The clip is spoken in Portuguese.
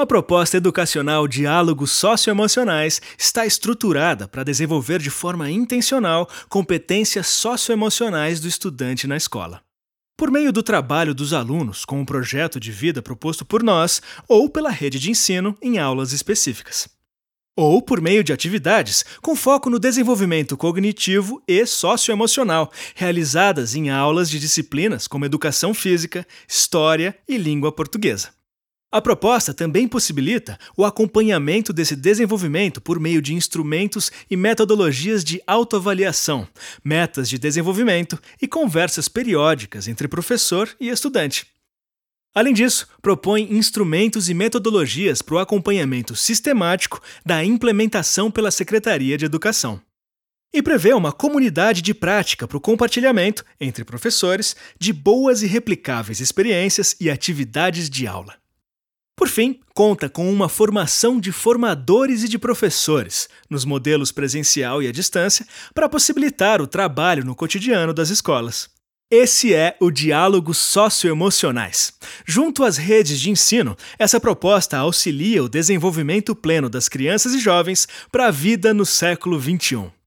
A proposta educacional Diálogos Socioemocionais está estruturada para desenvolver de forma intencional competências socioemocionais do estudante na escola. Por meio do trabalho dos alunos com um projeto de vida proposto por nós ou pela rede de ensino em aulas específicas. Ou por meio de atividades com foco no desenvolvimento cognitivo e socioemocional, realizadas em aulas de disciplinas como educação física, história e língua portuguesa. A proposta também possibilita o acompanhamento desse desenvolvimento por meio de instrumentos e metodologias de autoavaliação, metas de desenvolvimento e conversas periódicas entre professor e estudante. Além disso, propõe instrumentos e metodologias para o acompanhamento sistemático da implementação pela Secretaria de Educação. E prevê uma comunidade de prática para o compartilhamento, entre professores, de boas e replicáveis experiências e atividades de aula. Por fim, conta com uma formação de formadores e de professores, nos modelos presencial e à distância, para possibilitar o trabalho no cotidiano das escolas. Esse é o Diálogos Socioemocionais. Junto às redes de ensino, essa proposta auxilia o desenvolvimento pleno das crianças e jovens para a vida no século XXI.